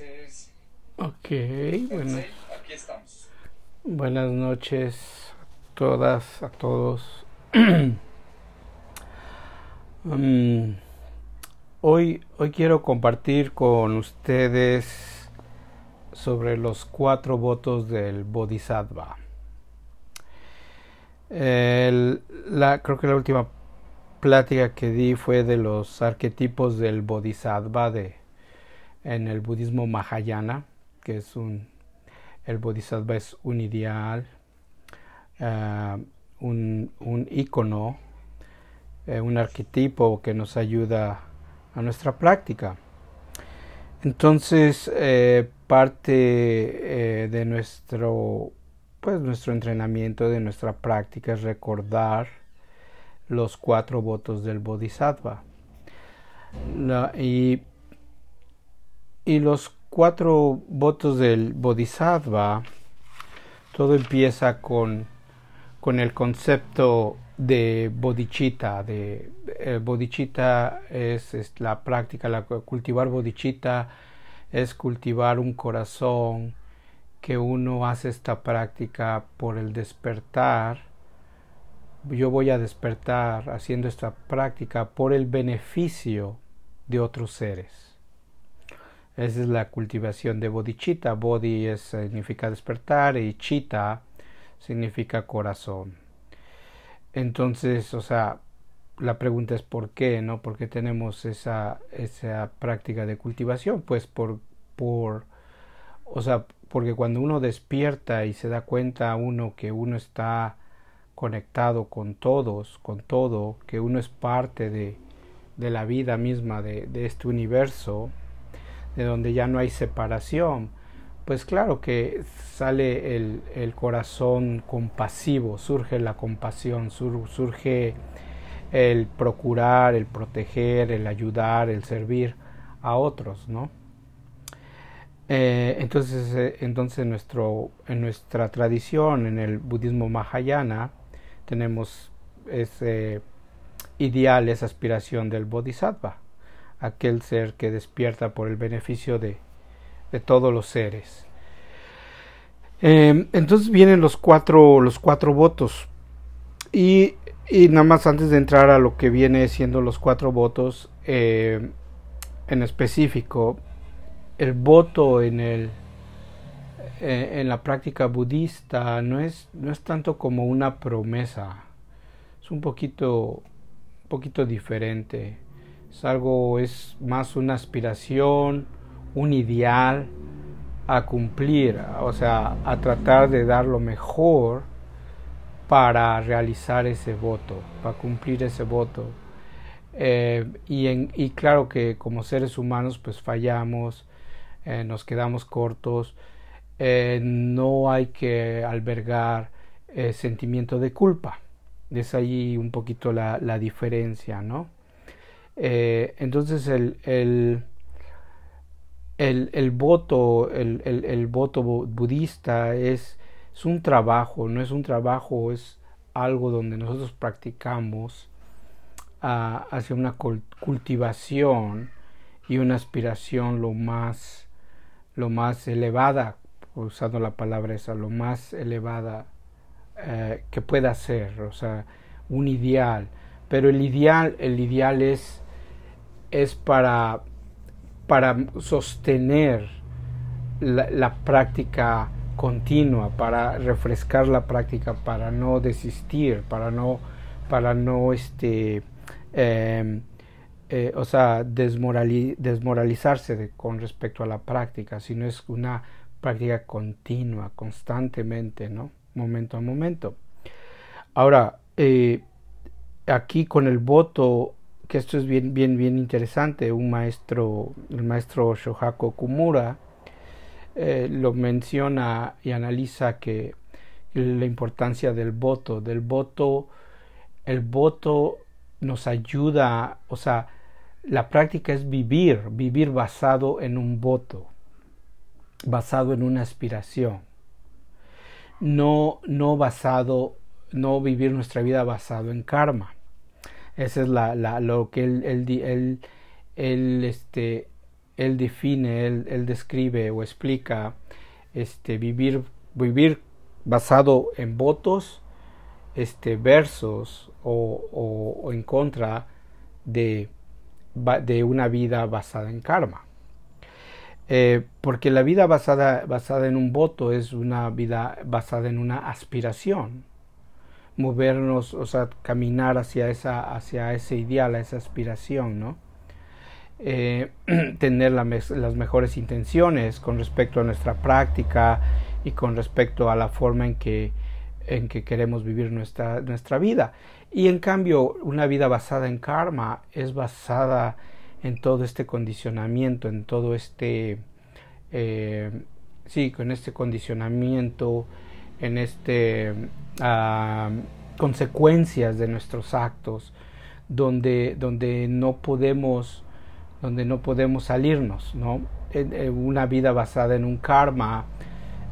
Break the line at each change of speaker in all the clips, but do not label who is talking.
Entonces,
Ok, bueno.
Aquí estamos.
Buenas noches a todas, a todos. Mm, hoy, hoy quiero compartir con ustedes sobre los cuatro votos del Bodhisattva. El- la, creo que la última plática que di fue de los arquetipos del Bodhisattva de, en el budismo Mahayana, que es un el bodhisattva es un ideal, eh, un, un ícono, eh, un arquetipo que nos ayuda a nuestra práctica. Entonces, eh, parte de nuestro, pues, nuestro entrenamiento, de nuestra práctica es recordar los cuatro votos del bodhisattva. Y y los cuatro votos del Bodhisattva, todo empieza con, con el concepto de bodhicitta. De, es, es la práctica, la, cultivar bodhicitta es cultivar un corazón que uno hace esta práctica por el despertar. Yo voy a despertar haciendo esta práctica por el beneficio de otros seres. Esa es la cultivación de bodhicitta. Bodhi significa despertar y chitta significa corazón. Entonces, o sea, la pregunta es por qué, ¿no? ¿Por qué tenemos esa, esa práctica de cultivación? Pues por, por, o sea, porque cuando uno despierta y se da cuenta uno que uno está conectado con todos, con todo, que uno es parte de, de la vida misma de, de este universo, de donde ya no hay separación, pues claro que sale el, el corazón compasivo, surge la compasión, sur, surge el procurar, el proteger, el ayudar, el servir a otros, ¿no? Eh, entonces, eh, entonces nuestro, en nuestra tradición, en el budismo mahayana, tenemos ese ideal, esa aspiración del bodhisattva aquel ser que despierta por el beneficio de, de todos los seres. Eh, entonces vienen los cuatro, los cuatro votos. Y, y, nada más antes de entrar a lo que viene siendo los cuatro votos, eh, en específico, el voto en, el, eh, en la práctica budista no es, no es tanto como una promesa, es un poquito, un poquito diferente es algo, es más una aspiración, un ideal a cumplir, o sea, a tratar de dar lo mejor para realizar ese voto, para cumplir ese voto. Eh, y, en, y, claro que como seres humanos pues fallamos, eh, nos quedamos cortos, eh, no hay que albergar sentimiento de culpa. Es ahí un poquito la, la diferencia, ¿no? Eh, entonces el, el, el, voto, el, voto budista es, es, un trabajo, no es un trabajo, es algo donde nosotros practicamos uh, hacia una cultivación y una aspiración lo más, lo más elevada, usando la palabra esa, lo más elevada eh, que pueda ser, o sea, un ideal. Pero el ideal, el ideal es es para, para sostener la, práctica continua, para refrescar la práctica, para no desistir, para no, para no este, eh, eh, o sea, desmorali desmoralizarse de, con respecto a la práctica, sino es una práctica continua, constantemente, ¿no? Momento a momento. Ahora, eh, aquí con el voto que esto es bien, bien, bien interesante. Un maestro, el maestro Shohako Kumura, eh, lo menciona y analiza que la importancia del voto, del voto, el voto nos ayuda, o sea, la práctica es vivir, vivir basado en un voto, basado en una aspiración, no, no basado, no vivir nuestra vida basado en karma. Esa es la, la, lo que él, él, él, él este, él define, él, él, describe o explica este, vivir, vivir basado en votos este, versos o, o, en contra de, de, una vida basada en karma. Eh, porque la vida basada, basada en un voto es una vida basada en una aspiración. Movernos, o sea, caminar hacia, esa, hacia ese ideal, a esa aspiración, ¿no? Eh, tener las mejores intenciones con respecto a nuestra práctica y con respecto a la forma en que en que queremos vivir nuestra, nuestra vida. Y en cambio, una vida basada en karma es basada en todo este condicionamiento, en todo este, eh, sí, con este condicionamiento, en este uh, consecuencias de nuestros actos, donde, donde no podemos, donde no podemos salirnos, ¿no? una vida basada en un karma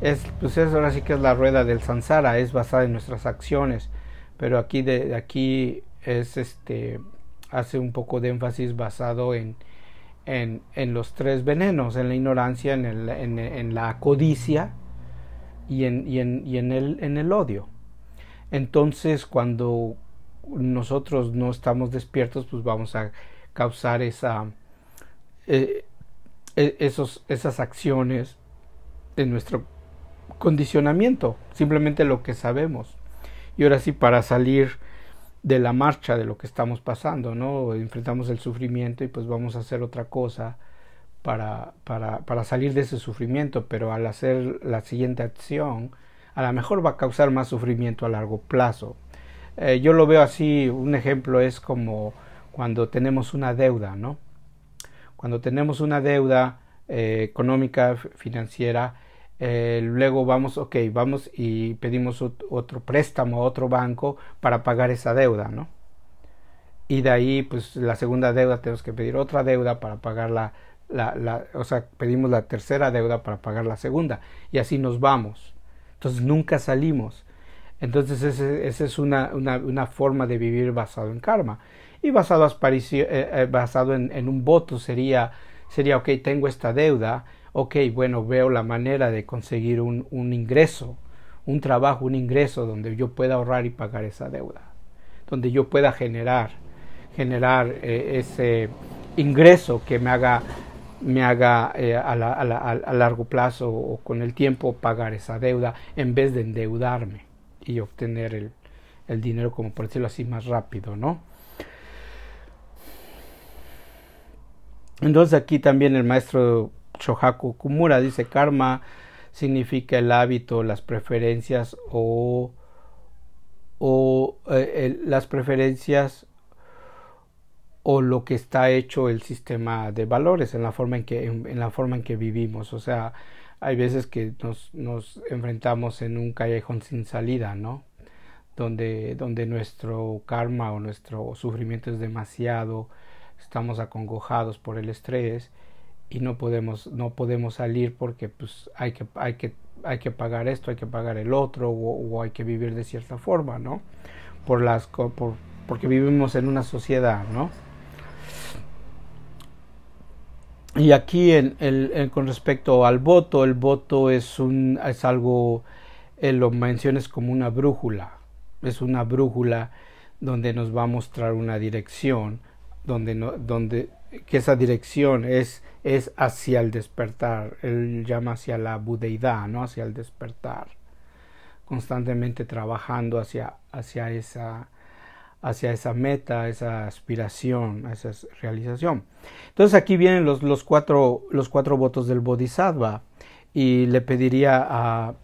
es, pues es, ahora sí que es la rueda del Sansara, es basada en nuestras acciones, pero aquí de, aquí es este hace un poco de énfasis basado en, en, en los tres venenos, en la ignorancia, en, el, en, en la codicia y, en, y, en, y en, el, en el odio. Entonces, cuando nosotros no estamos despiertos, pues vamos a causar esa, eh, e, esos, esas acciones en nuestro condicionamiento, simplemente lo que sabemos. Y ahora sí, para salir de la marcha de lo que estamos pasando, ¿no? Enfrentamos el sufrimiento y pues vamos a hacer otra cosa para, para, para salir de ese sufrimiento, pero al hacer la siguiente acción, a lo mejor va a causar más sufrimiento a largo plazo. Eh, yo lo veo así, un ejemplo es como cuando tenemos una deuda, ¿no? Cuando tenemos una deuda eh, económica, financiera, eh, luego vamos, ok, vamos y pedimos otro préstamo a otro banco para pagar esa deuda, ¿no? Y de ahí, pues la segunda deuda tenemos que pedir otra deuda para pagar la, la, la, o sea, pedimos la tercera deuda para pagar la segunda. Y así nos vamos. Entonces nunca salimos. Entonces esa es una, una, una, forma de vivir basado en karma. Y basado, eh, eh, basado en, en un voto sería, sería, ok, tengo esta deuda, ok, bueno, veo la manera de conseguir un, un ingreso, un trabajo, un ingreso donde yo pueda ahorrar y pagar esa deuda, donde yo pueda generar, generar eh, ese ingreso que me haga, me haga eh, a, la, a, la, a, largo plazo o con el tiempo pagar esa deuda en vez de endeudarme y obtener el, el dinero, como por decirlo así, más rápido, ¿no? Entonces aquí también el maestro Shohaku Kumura dice karma significa el hábito, las preferencias o, o eh, las preferencias o lo que está hecho el sistema de valores en la forma en que en, la forma en que vivimos. O sea hay veces que nos, nos enfrentamos en un callejón sin salida no donde donde nuestro karma o nuestro sufrimiento es demasiado estamos acongojados por el estrés y no podemos no podemos salir porque pues hay que hay que hay que pagar esto hay que pagar el otro o, hay que vivir de cierta forma no por las por, porque vivimos en una sociedad no y aquí en, con respecto al voto el voto es un es algo lo menciones como una brújula. Es una brújula donde nos va a mostrar una dirección donde no, donde que esa dirección es, es hacia el despertar, él llama hacia la budeidad, ¿no? hacia el despertar, constantemente trabajando hacia, hacia, esa, hacia esa meta, esa aspiración, esa realización. Entonces aquí vienen los, los, cuatro, los cuatro votos del Bodhisattva y le pediría a,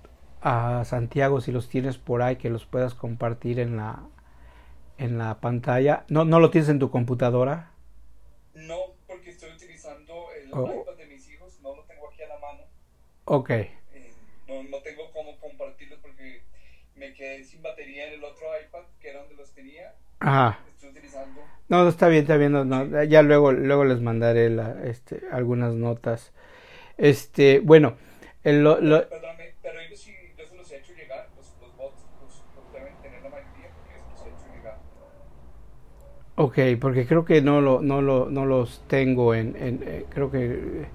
a Santiago si los tienes por ahí que los puedas compartir en la, en la pantalla. ¿No, ¿No lo tienes en tu computadora?
No, porque estoy utilizando el oh. iPad de mis hijos, no lo tengo aquí a la mano.
Ok.
Eh, no, no tengo cómo compartirlo porque me quedé sin batería en el otro iPad, que era donde los tenía.
Ajá.
Utilizando.
No, está bien, está bien. No, Ya luego, luego les mandaré la, este, algunas notas. Este, bueno, el, lo, lo...
Perdóname, pero ellos sí, yo se los he hecho llegar, los, los bots, los, los deben tener la mayoría porque yo se los he hecho llegar.
Ok, porque creo que no, lo, no, lo, no los tengo en... en eh, creo que...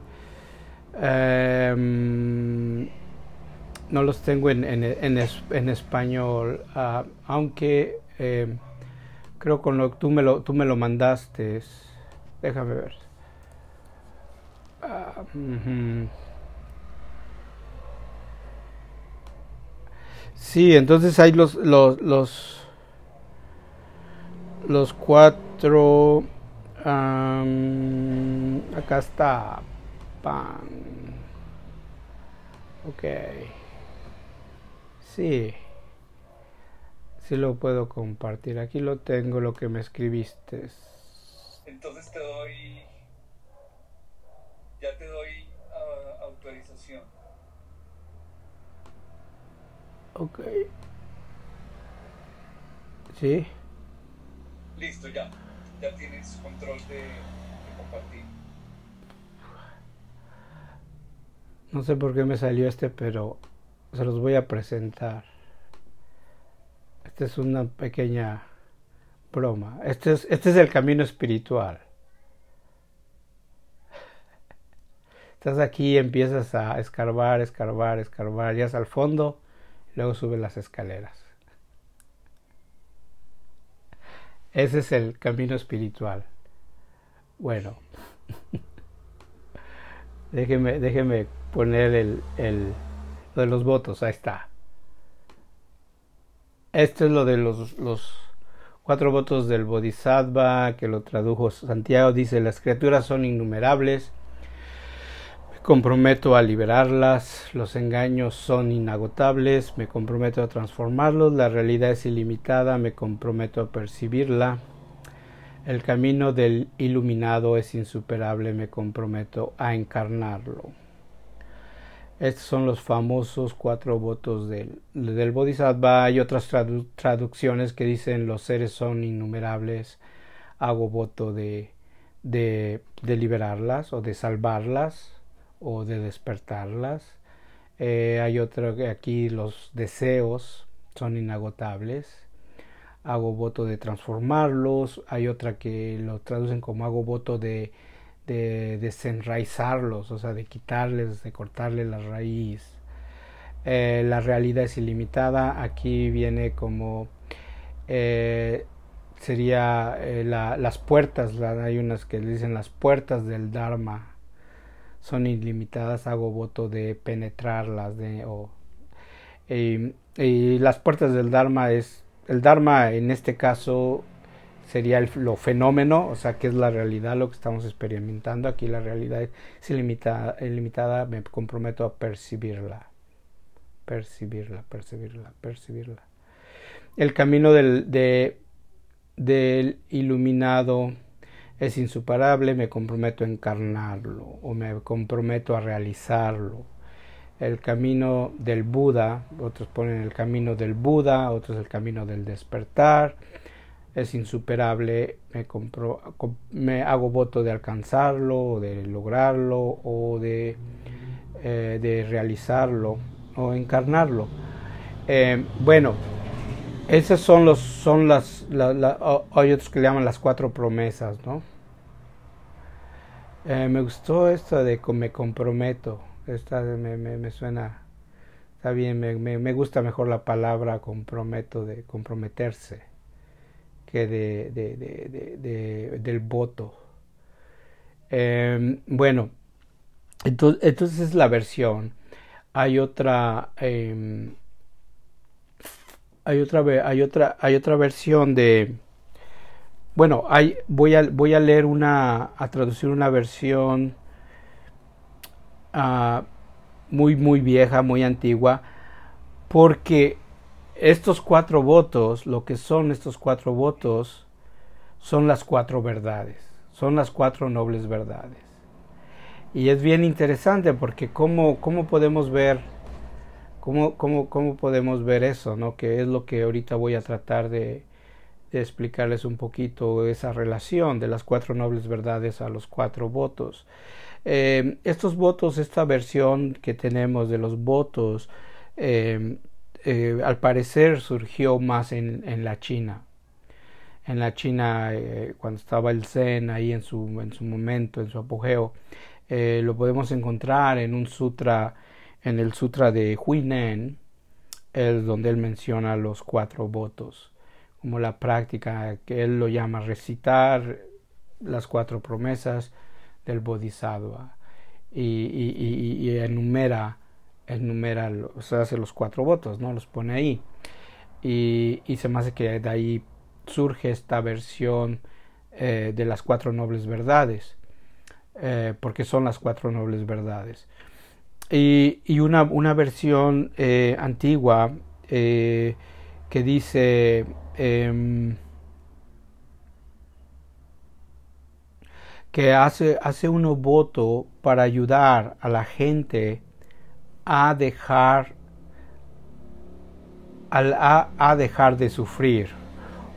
Em, no los tengo en, en, en, en español, uh, aunque eh, creo con lo que tú me lo, tú me lo mandaste. Déjame ver. Uh. Sí, entonces hay los, los, los los cuatro um, acá está pan ok sí sí lo puedo compartir aquí lo tengo lo que me escribiste
entonces te doy ya te doy uh, autorización
ok sí
Listo, ya. Ya tienes control de, de, compartir.
No sé por qué me salió este, pero se los voy a presentar. Es una pequeña broma. Este es, este es el camino espiritual. Estás aquí empiezas a escarbar, escarbar, escarbar, ya al fondo, y luego subes las escaleras. Ese es el camino espiritual. Bueno, déjeme, déjeme poner el, el, lo de los votos, ahí está. Este es lo de los, los cuatro votos del Bodhisattva, que lo tradujo Santiago, dice, las criaturas son innumerables, comprometo a liberarlas, los engaños son inagotables, me comprometo a transformarlos, la realidad es ilimitada, me comprometo a percibirla, el camino del iluminado es insuperable, me comprometo a encarnarlo. Estos son los famosos cuatro votos del, del Bodhisattva. Hay otras tradu traducciones que dicen los seres son innumerables, hago voto de, de, de liberarlas o de salvarlas o de despertarlas. Eh, hay otro que aquí los deseos son inagotables. Hago voto de transformarlos. Hay otra que lo traducen como hago voto de, de desenraizarlos, o sea, de quitarles, de cortarles la raíz. Eh, la realidad es ilimitada. Aquí viene como eh, sería eh, la, las puertas. Hay unas que dicen las puertas del Dharma son ilimitadas, hago voto de penetrarlas. De, y, las puertas del Dharma es, el Dharma en este caso sería el, lo fenómeno, o sea, que es la realidad, lo que estamos experimentando. Aquí la realidad es ilimitada, ilimitada me comprometo a percibirla, percibirla, percibirla, percibirla. El camino del, de, del iluminado es insuperable, me comprometo a encarnarlo o me comprometo a realizarlo. El camino del Buda, otros ponen el camino del Buda, otros el camino del despertar, es insuperable, me, compro, me hago voto de alcanzarlo, de lograrlo, o de, eh, de realizarlo, o encarnarlo. Eh, bueno, esas son los, son las, la, la, hay otros que le llaman las cuatro promesas, ¿no? Eh, me gustó esto de me comprometo. Esta me, me, me suena, está bien, me, me, gusta mejor la palabra comprometo de comprometerse de, de, de, de del voto. Eh, bueno, entonces, es la versión. Hay otra, eh, hay otra, hay otra, hay otra versión de bueno, hay, voy, a, voy a leer una, a traducir una versión uh, muy, muy vieja, muy antigua, porque estos cuatro votos, lo que son estos cuatro votos, son las cuatro verdades, son las cuatro nobles verdades. Y es bien interesante porque cómo, cómo podemos ver, cómo, cómo, cómo podemos ver eso, ¿no? Que es lo que ahorita voy a tratar de, explicarles un poquito esa relación de las cuatro nobles verdades a los cuatro votos. Eh, estos votos, esta versión que tenemos de los votos, eh, eh, al parecer surgió más en, la China. en la China eh, cuando estaba el Zen ahí en su, en su momento, en su apogeo. Eh, lo podemos encontrar en un sutra, en el sutra de Huinen, donde él menciona los cuatro votos, como la práctica que él lo llama recitar las cuatro promesas del Bodhisattva y, enumera, enumera, o sea, hace los cuatro votos, ¿no? Los pone ahí. Y, y se me hace que de ahí surge esta versión eh, de las cuatro nobles verdades, eh, porque son las cuatro nobles verdades. Y, y una, una, versión eh, antigua que dice em, que hace, hace uno voto para ayudar a la gente a dejar a, a dejar de sufrir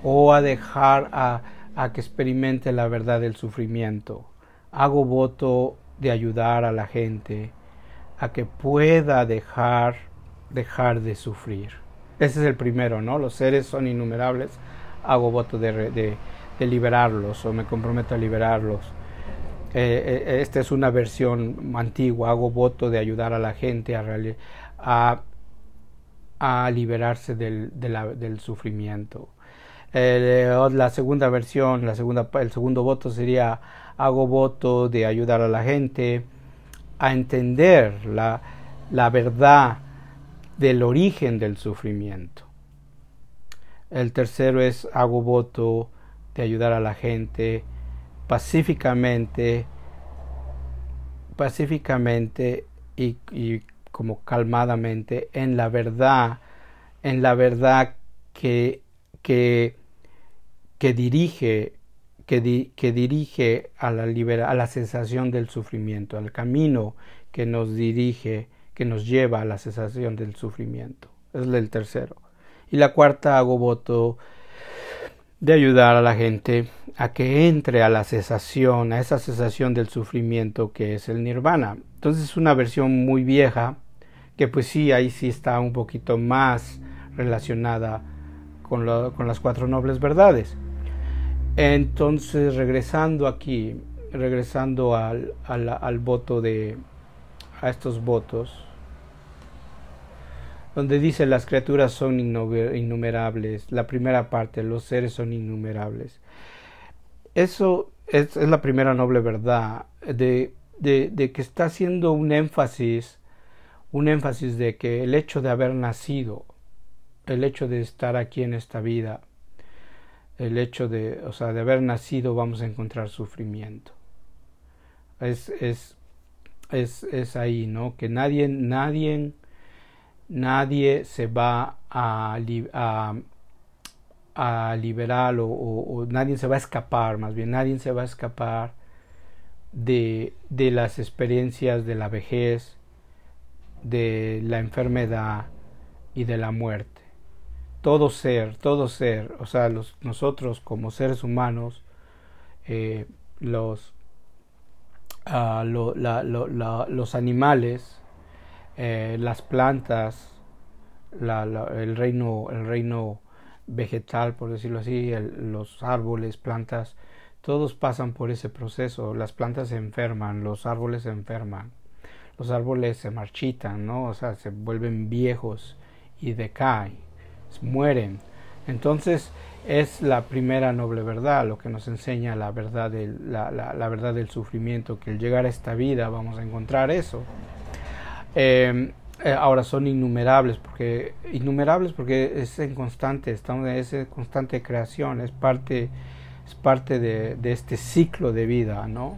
o a dejar a, a que experimente la verdad del sufrimiento. Hago voto de ayudar a la gente a que pueda dejar dejar de sufrir. Ese es el primero, ¿no? Los seres son innumerables. Hago voto de, de, de liberarlos o me comprometo a liberarlos. Eh, eh, esta es una versión antigua. Hago voto de ayudar a la gente a, liberarse del, sufrimiento. Eh, la segunda versión, el segundo voto sería hago voto de ayudar a la gente a entender la, la verdad del origen del sufrimiento. El tercero es hago voto de ayudar a la gente pacíficamente, pacíficamente y, como calmadamente en la verdad, en la verdad que, que que dirige, que, que dirige a la, libera, a la sensación del sufrimiento, al camino que nos dirige, que nos lleva a la sensación del sufrimiento. Es el tercero. Y la cuarta hago voto de ayudar a la gente a que entre a la cesación, a esa cesación del sufrimiento que es el nirvana. Entonces es una versión muy vieja que pues sí, ahí sí está un poquito más relacionada con, lo, con las cuatro nobles verdades. Entonces, regresando aquí, regresando al, al, al, voto de, a estos votos, donde dice las criaturas son innumerables, la primera parte, los seres son innumerables. Eso es, la primera noble verdad, de, de, de que está haciendo un énfasis, un énfasis de que el hecho de haber nacido, el hecho de estar aquí en esta vida, el hecho de, o sea, de haber nacido vamos a encontrar sufrimiento. Es, es, es, es ahí, ¿no? Que nadie, nadie, nadie se va a, a, a liberar o, nadie se va a escapar, más bien nadie se va a escapar de, de las experiencias de la vejez, de la enfermedad y de la muerte. Todo ser, todo ser, o sea, los, nosotros como seres humanos, eh, los, la, los animales, eh, las plantas, el, reino, el reino vegetal, por decirlo así, el, los árboles, plantas, todos pasan por ese proceso. Las plantas se enferman, los árboles se enferman, los árboles se marchitan, ¿no? O sea, se vuelven viejos y decaen mueren. Entonces es la primera noble verdad, lo que nos enseña la verdad del, la, la, verdad del sufrimiento, que al llegar a esta vida vamos a encontrar eso. Em, eh, ahora son innumerables porque innumerables porque es en constante, estamos en esa constante creación, es parte, es parte de, este ciclo de vida, ¿no?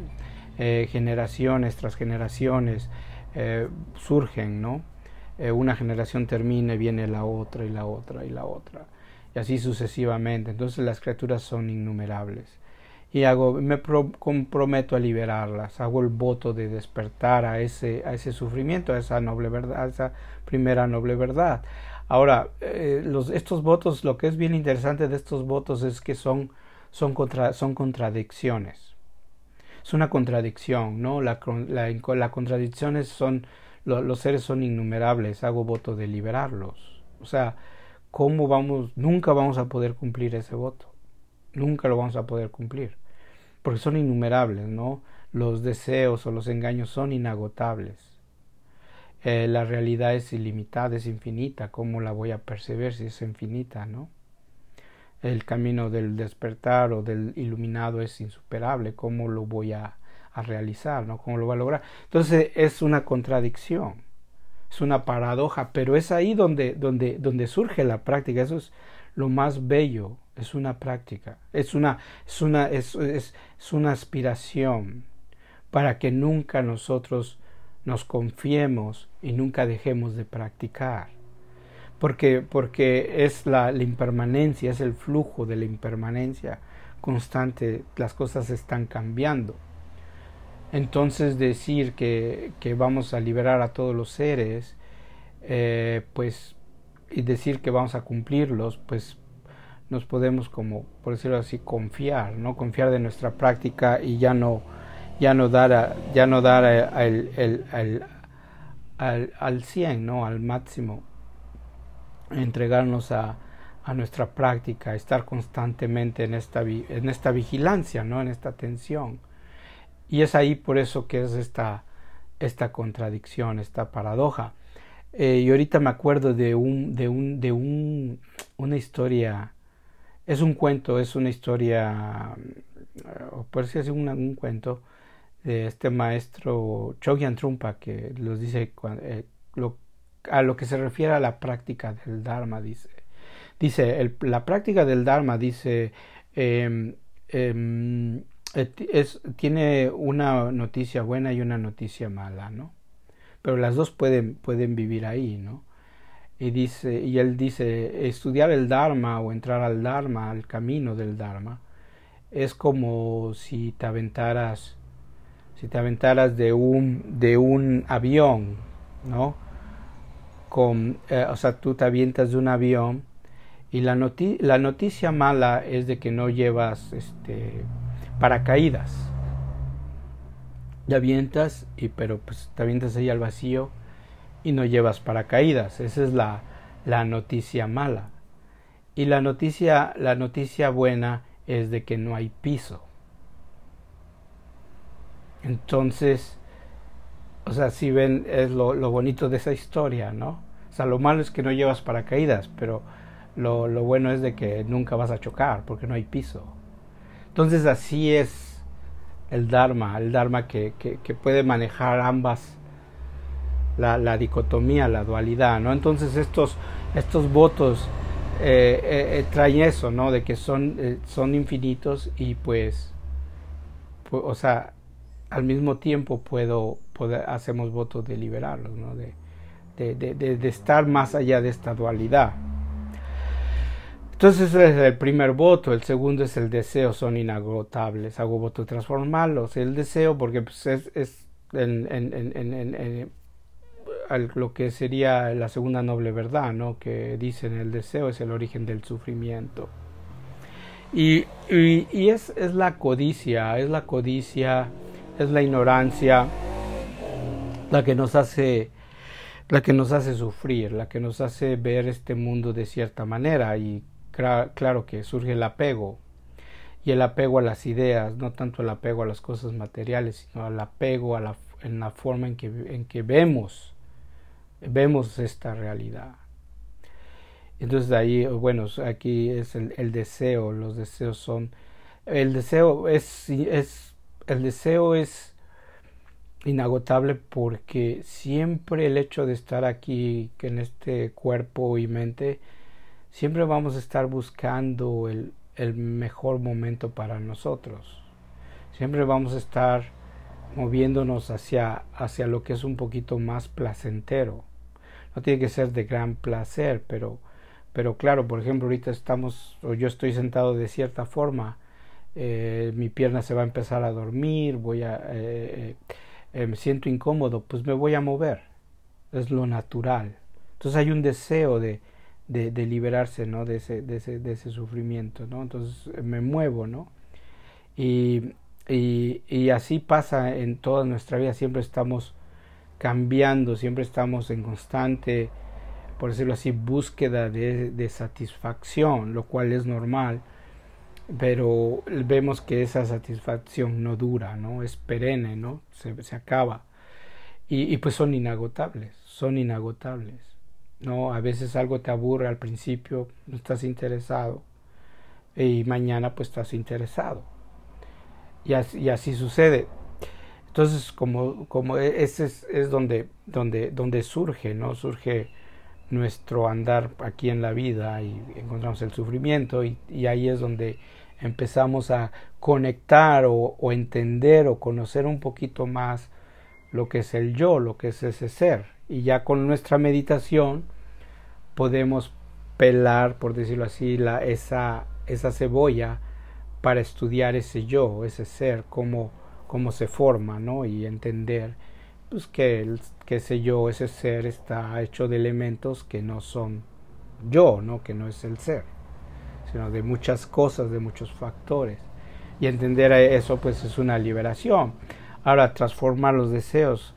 Eh, generaciones tras generaciones eh, surgen, ¿no? Una generación termina y viene la otra y la otra y la otra y así sucesivamente entonces las criaturas son innumerables y hago me comprometo a liberarlas hago el voto de despertar a ese a ese sufrimiento a esa noble verdad a esa primera noble verdad ahora eh, estos votos lo que es bien interesante de estos votos es que son son contra, son contradicciones es una contradicción no la, la, la contradicciones son los seres son innumerables, hago voto de liberarlos. O sea, ¿cómo vamos? Nunca vamos a poder cumplir ese voto. nunca lo vamos a poder cumplir, porque son innumerables, ¿no? Los deseos o los engaños son inagotables. Eh, la realidad es ilimitada, es infinita, ¿cómo la voy a percibir si es infinita, no? El camino del despertar o del iluminado es insuperable, ¿cómo lo voy a, a realizar, ¿no? ¿Cómo lo voy a lograr? Entonces es una contradicción es una paradoja, pero es ahí donde, donde, donde surge la práctica, eso es lo más bello, es una práctica, es una, es una, es, es, una aspiración para que nunca nosotros nos confiemos y nunca dejemos de practicar. Porque, porque es la, la, impermanencia, es el flujo de la impermanencia constante, las cosas están cambiando. Entonces decir que, que vamos a liberar a todos los seres, eh, pues, y decir que vamos a cumplirlos, pues nos podemos como, por decirlo así, confiar, ¿no? Confiar de nuestra práctica y ya no, ya no dar, ya no dar el, el, al, al 100, ¿no? Al máximo. Entregarnos a, a nuestra práctica, estar constantemente en esta, en esta vigilancia, ¿no? En esta atención. Y es ahí por eso que es esta, esta contradicción, esta paradoja. Eh, y ahorita me acuerdo de un, de un, de un, una historia, es un cuento, es una historia, o por si es un, cuento de este maestro Chogyan Trumpa que los dice eh, a lo que se refiere a la práctica del Dharma, dice. Dice, la práctica del Dharma, dice, eh, eh, es, tiene una noticia buena y una noticia mala, ¿no? Pero las dos pueden, pueden vivir ahí, ¿no? Y, dice, y él dice, estudiar el Dharma o entrar al Dharma, al camino del Dharma, es como si te aventaras, si te aventaras de un, de un avión, ¿no? Eh, o sea, tú te avientas de un avión y la, la noticia mala es de que no llevas este paracaídas. Te avientas, y, pero pues te avientas ahí al vacío y no llevas paracaídas. Esa es la, la noticia mala. Y la noticia, la noticia buena es de que no hay piso. Entonces, o sea, si ven, es lo, lo, bonito de esa historia, ¿no? O sea, lo malo es que no llevas paracaídas, pero lo, lo bueno es de que nunca vas a chocar porque no hay piso. Entonces así es el Dharma, el Dharma que, que, puede manejar ambas, la, la, dicotomía, la dualidad, ¿no? Entonces estos, estos votos eh, eh, eh, traen eso, ¿no? De que son, son infinitos y pues, o sea, al mismo tiempo puedo, poder, hacemos votos de liberarlos, ¿no? De, de estar más allá de esta dualidad. Entonces ese es el primer voto, el segundo es el deseo, son inagotables, hago voto de transformarlos, el deseo porque pues, es, lo que sería la segunda noble verdad, ¿no? que dicen el deseo es el origen del sufrimiento. Y es, es la codicia, es la codicia, es la ignorancia la que nos hace la que nos hace sufrir, la que nos hace ver este mundo de cierta manera y claro que surge el apego y el apego a las ideas, no tanto el apego a las cosas materiales, sino el apego a la, en la forma en que, en que vemos, vemos esta realidad. Entonces ahí, bueno, aquí es el, el deseo, los deseos son, el deseo es, es, el deseo es inagotable porque siempre el hecho de estar aquí, en este cuerpo y mente, siempre vamos a estar buscando el, el mejor momento para nosotros. Siempre vamos a estar moviéndonos hacia, hacia lo que es un poquito más placentero. No tiene que ser de gran placer, pero, pero claro, por ejemplo, ahorita estamos, o yo estoy sentado de cierta forma, eh, mi pierna se va a empezar a dormir, voy a, eh, eh, me siento incómodo, pues me voy a mover. Es lo natural. Entonces hay un deseo de, de, liberarse ¿no? de, ese, de, ese, de ese sufrimiento. ¿no? Entonces me muevo, ¿no? Y, y, y, así pasa en toda nuestra vida, siempre estamos cambiando, siempre estamos en constante, por decirlo así, búsqueda de, de satisfacción, lo cual es normal. pero vemos que esa satisfacción no dura, ¿no? Es perenne, ¿no? Se, se acaba. Y, y, pues son inagotables, son inagotables, ¿no? A veces algo te aburre al principio, no estás interesado, y mañana pues estás interesado. Y así, así sucede. Entonces, como, como e, ese es, es donde, donde, donde surge, ¿no? Surge nuestro andar aquí en la vida y encontramos el sufrimiento y, ahí es donde empezamos a conectar o, entender o conocer un poquito más lo que es el yo, lo que es ese ser. Y ya con nuestra meditación podemos pelar, por decirlo así, la, esa, esa cebolla para estudiar ese yo, ese ser, cómo, cómo se forma, ¿no? Y entender pues que, el, que ese yo, ese ser está hecho de elementos que no son yo, ¿no? Que no es el ser, sino de muchas cosas, de muchos factores. Y entender eso pues es una liberación. Ahora, transformar los deseos,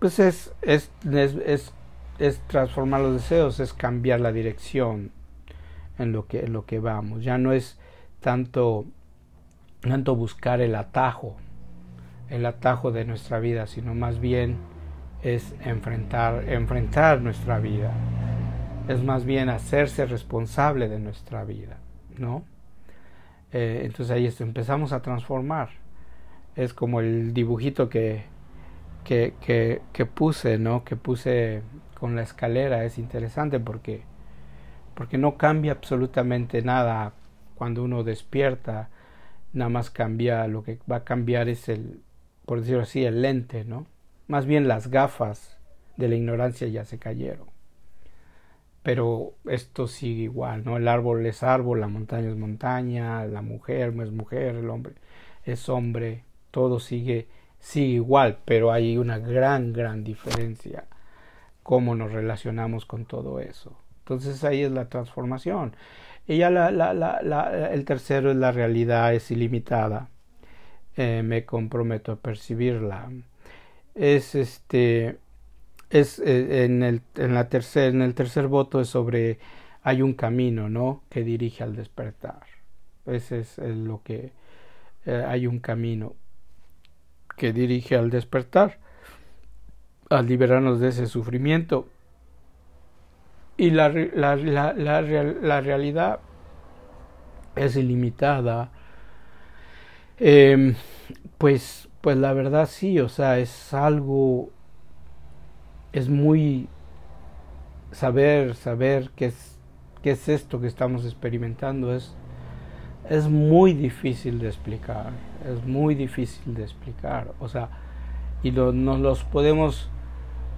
pues es, es, es, es, transformar los deseos, es cambiar la dirección en lo que, en lo que vamos. Ya no es tanto, tanto buscar el atajo, el atajo de nuestra vida, sino más bien es enfrentar, enfrentar nuestra vida. Es más bien hacerse responsable de nuestra vida, ¿no? Eh, entonces ahí empezamos a transformar. Es como el dibujito que, que, que, que puse, ¿no? Que puse con la escalera. Es interesante porque, porque no cambia absolutamente nada cuando uno despierta. Nada más cambia, lo que va a cambiar es el, por decirlo así, el lente, ¿no? Más bien las gafas de la ignorancia ya se cayeron. Pero esto sigue igual, ¿no? El árbol es árbol, la montaña es montaña, la mujer es mujer, el hombre es hombre, todo sigue, sigue igual, pero hay una gran, gran diferencia cómo nos relacionamos con todo eso. Entonces ahí es la transformación. Y ya la, el tercero es la realidad, es ilimitada eh, me comprometo a percibirla. Es este es eh, en el en la tercer en el tercer voto es sobre hay un camino, ¿no? que dirige al despertar. Ese es lo que eh, hay un camino que dirige al despertar, al liberarnos de ese sufrimiento. Y la, la, la, la, realidad es ilimitada, eh, pues, pues la verdad sí, o sea, es algo, es muy saber, saber qué es, qué es esto que estamos experimentando, es, es muy difícil de explicar, es muy difícil de explicar, o sea, y lo, nos los podemos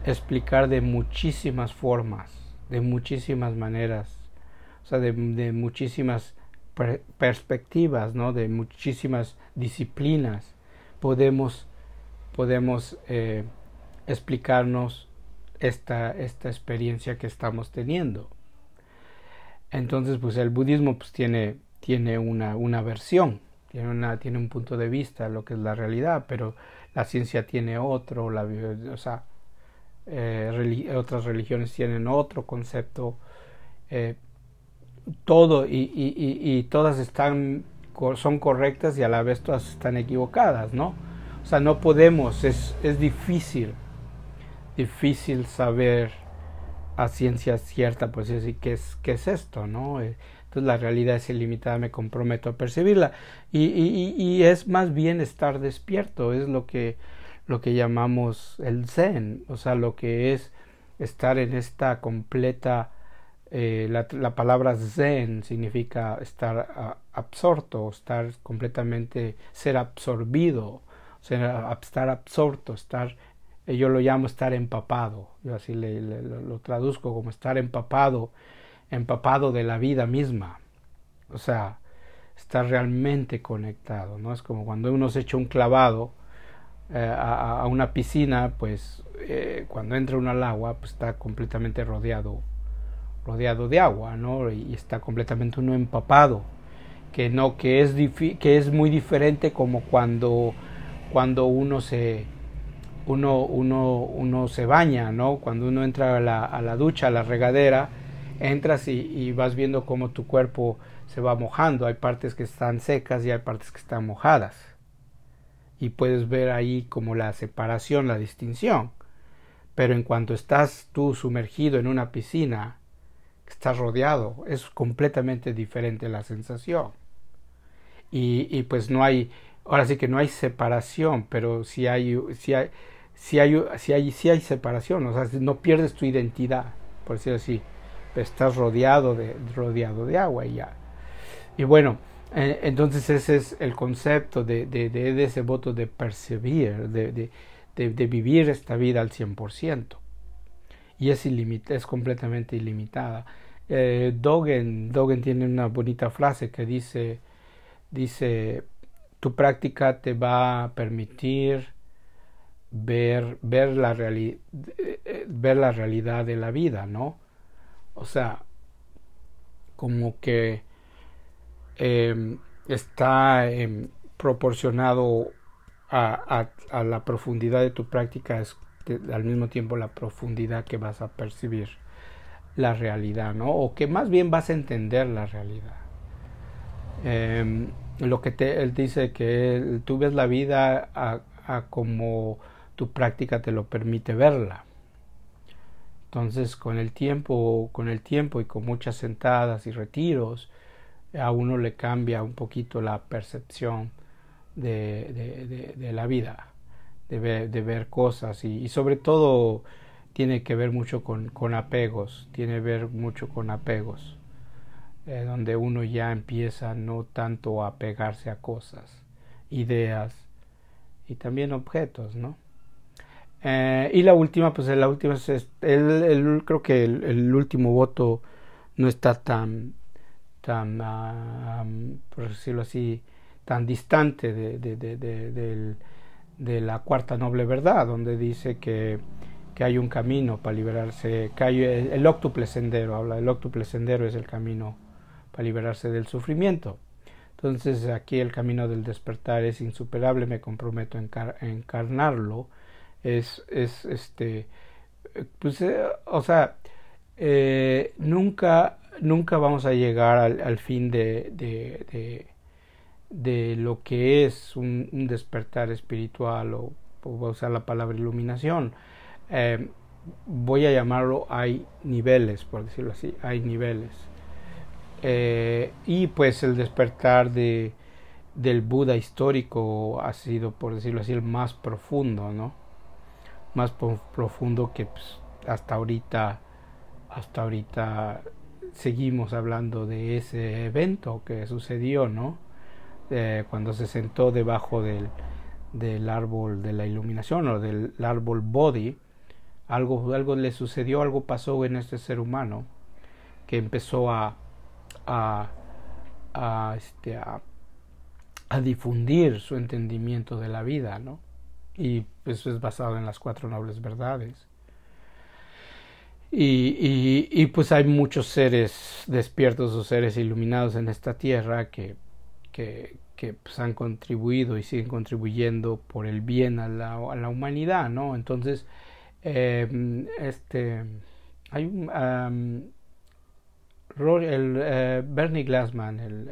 explicar de muchísimas formas, de muchísimas maneras, o sea, de, de muchísimas perspectivas, ¿no? de muchísimas disciplinas, podemos, podemos eh, explicarnos esta, esta experiencia que estamos teniendo. Entonces, pues el budismo pues, tiene, tiene una, una versión, tiene, una, tiene un punto de vista, lo que es la realidad, pero la ciencia tiene otro, la, o sea, eh, otras religiones tienen otro concepto. Eh, todo y, y, todas están son correctas y a la vez todas están equivocadas, ¿no? O sea, no podemos, es, es difícil, difícil saber a ciencia cierta, pues decir, ¿qué es, qué es esto, no? Eh, entonces la realidad es ilimitada, me comprometo a percibirla. Y, es más bien estar despierto, es lo que, lo que llamamos el zen, o sea, lo que es estar en esta completa eh, la, la, palabra zen significa estar absorto, estar completamente, ser absorbido, estar absorto, estar, eh, yo lo llamo estar empapado, yo así le, le, lo traduzco como estar empapado, empapado de la vida misma, o sea, estar realmente conectado, ¿no? Es como cuando uno se echa un clavado eh, a, una piscina, pues eh, cuando entra uno al agua, pues está completamente rodeado rodeado de agua, ¿no? Y está completamente uno empapado, que no que es que es muy diferente como cuando cuando uno se uno uno uno se baña, ¿no? Cuando uno entra a la, a la ducha, a la regadera entras y, vas viendo cómo tu cuerpo se va mojando. Hay partes que están secas y hay partes que están mojadas. Y puedes ver ahí como la separación, la distinción. Pero en cuanto estás tú sumergido en una piscina, estás rodeado, es completamente diferente la sensación. Y, y pues no hay, ahora sí que no hay separación, pero sí hay, sí hay, sí hay, sí hay, sí hay separación, o sea, no pierdes tu identidad, por decirlo así estás rodeado de, rodeado de agua y ya. Y bueno, eh, entonces ese es el concepto de, de, de ese voto de percibir, de, de, vivir esta vida al 100%. Y es, es completamente ilimitada. Eh, Dogen, Dogen tiene una bonita frase que dice, dice, tu práctica te va a permitir ver, ver, la, eh, eh, ver la realidad de la vida, ¿no? O sea, como que em, está em, proporcionado a, la profundidad de tu práctica, es al mismo tiempo la profundidad que vas a percibir la realidad, ¿no? O que más bien vas a entender la realidad. Em, lo que te, él dice que tú ves la vida a como tu práctica te lo permite verla. Entonces, con el tiempo, con el tiempo y con muchas sentadas y retiros, a uno le cambia un poquito la percepción de, de, la vida, de ver, de ver cosas y, sobre todo tiene que ver mucho con, con apegos, tiene que ver mucho con apegos, eh, donde uno ya empieza no tanto a pegarse a cosas, ideas y también objetos, ¿no? Eh, y la última, pues la última es el, creo que el, último voto no está tan, tan por decirlo así, tan distante de, de, de, de, la cuarta noble verdad, donde dice que, que hay un camino para liberarse, que hay el, octuple sendero, habla del octuple sendero es el camino para liberarse del sufrimiento. Entonces aquí el camino del despertar es insuperable, me comprometo a encarnarlo es, es este, pues, eh, o sea, eh, nunca, nunca vamos a llegar al, al fin de, de, de, lo que es un, despertar espiritual o, voy a usar la palabra iluminación. Eh, voy a llamarlo hay niveles, por decirlo así, hay niveles. y pues el despertar de, del Buda histórico ha sido, por decirlo así, el más profundo, ¿no? Más profundo que pues, hasta ahorita hasta ahorita seguimos hablando de ese evento que sucedió no eh, cuando se sentó debajo del, del árbol de la iluminación o del árbol body algo algo le sucedió algo pasó en este ser humano que empezó a a, a este a, a difundir su entendimiento de la vida no y eso es basado en las cuatro nobles verdades. Y, y, pues hay muchos seres despiertos o seres iluminados en esta tierra que, que, que pues han contribuido y siguen contribuyendo por el bien a la, a la humanidad, ¿no? Entonces, eh, este, hay un, el, eh, Bernie Glassman, el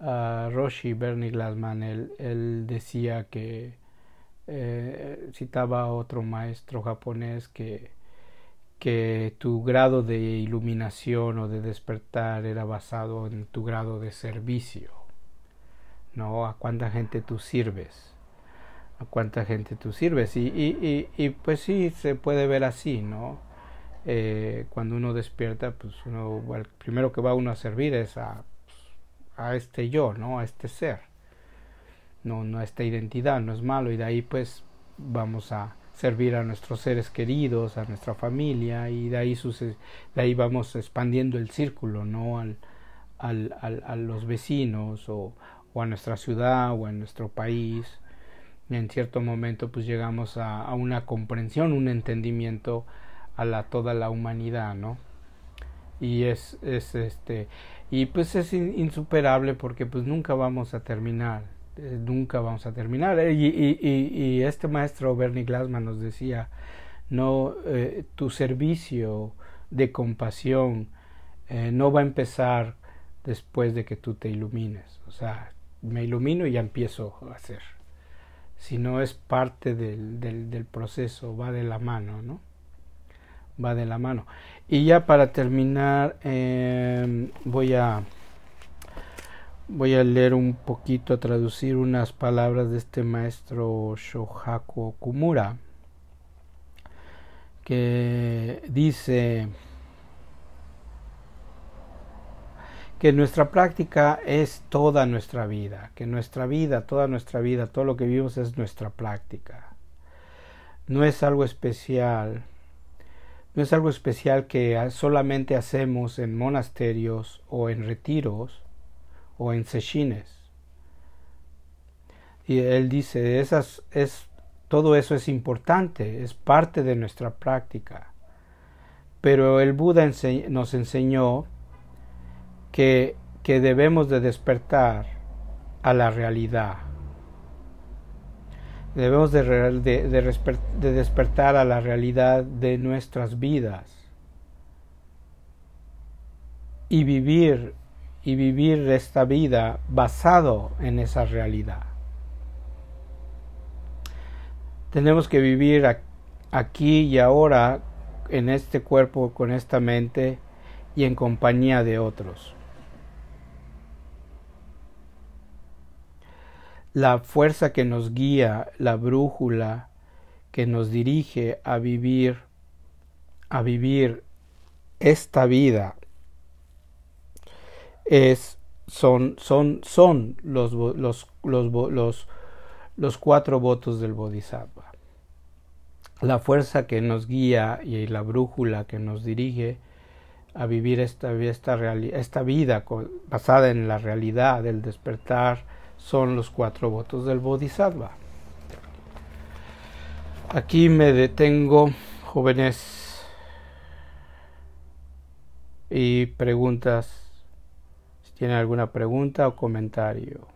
uh, Roshi Bernie Glassman, él, él decía que eh, citaba otro maestro japonés que, que tu grado de iluminación o de despertar era basado en tu grado de servicio, ¿no? A cuánta gente tú sirves, a cuánta gente tú sirves. Y, pues sí, se puede ver así, ¿no? Eh, cuando uno despierta, pues uno, el primero que va uno a servir es a, a este yo, ¿no? A este ser no, esta identidad, no es malo y de ahí pues vamos a servir a nuestros seres queridos, a nuestra familia y de ahí, de ahí vamos expandiendo el círculo, ¿no? Al, al, al, a los vecinos o, o, a nuestra ciudad o a nuestro país. En cierto momento pues llegamos a, a una comprensión, un entendimiento a la, toda la humanidad, ¿no? Y es, es este, y pues es insuperable porque pues nunca vamos a terminar eh, nunca vamos a terminar. Eh, y, este maestro Bernie Glassman nos decía, no, eh, tu servicio de compasión no va a empezar después de que tú te ilumines. O sea, me ilumino y ya empiezo a hacer. Sino es parte del, del, proceso, va de la mano, ¿no? Va de la mano. Y ya para terminar, em, voy a voy a leer un poquito, a traducir unas palabras de este maestro Shohaku Kumura, que dice que nuestra práctica es toda nuestra vida, que nuestra vida, toda nuestra vida, todo lo que vivimos es nuestra práctica. No es algo especial, no es algo especial que solamente hacemos en monasterios o en retiros o en seshines. Y él dice, esas, es, todo eso es importante, es parte de nuestra práctica. Pero el Buda nos enseñó que, que debemos de despertar a la realidad. Debemos de, de, de, despertar a la realidad de nuestras vidas y vivir y vivir esta vida basado en esa realidad. Tenemos que vivir aquí y ahora en este cuerpo, con esta mente y en compañía de otros. la fuerza que nos guía, la brújula que nos dirige a vivir, a vivir esta vida, es, son, son, son los, los, los, los cuatro votos del Bodhisattva. La fuerza que nos guía y la brújula que nos dirige a vivir esta, esta, esta vida basada en la realidad del despertar, son los cuatro votos del Bodhisattva. Aquí me detengo, jóvenes, y preguntas, tienen alguna pregunta o comentario.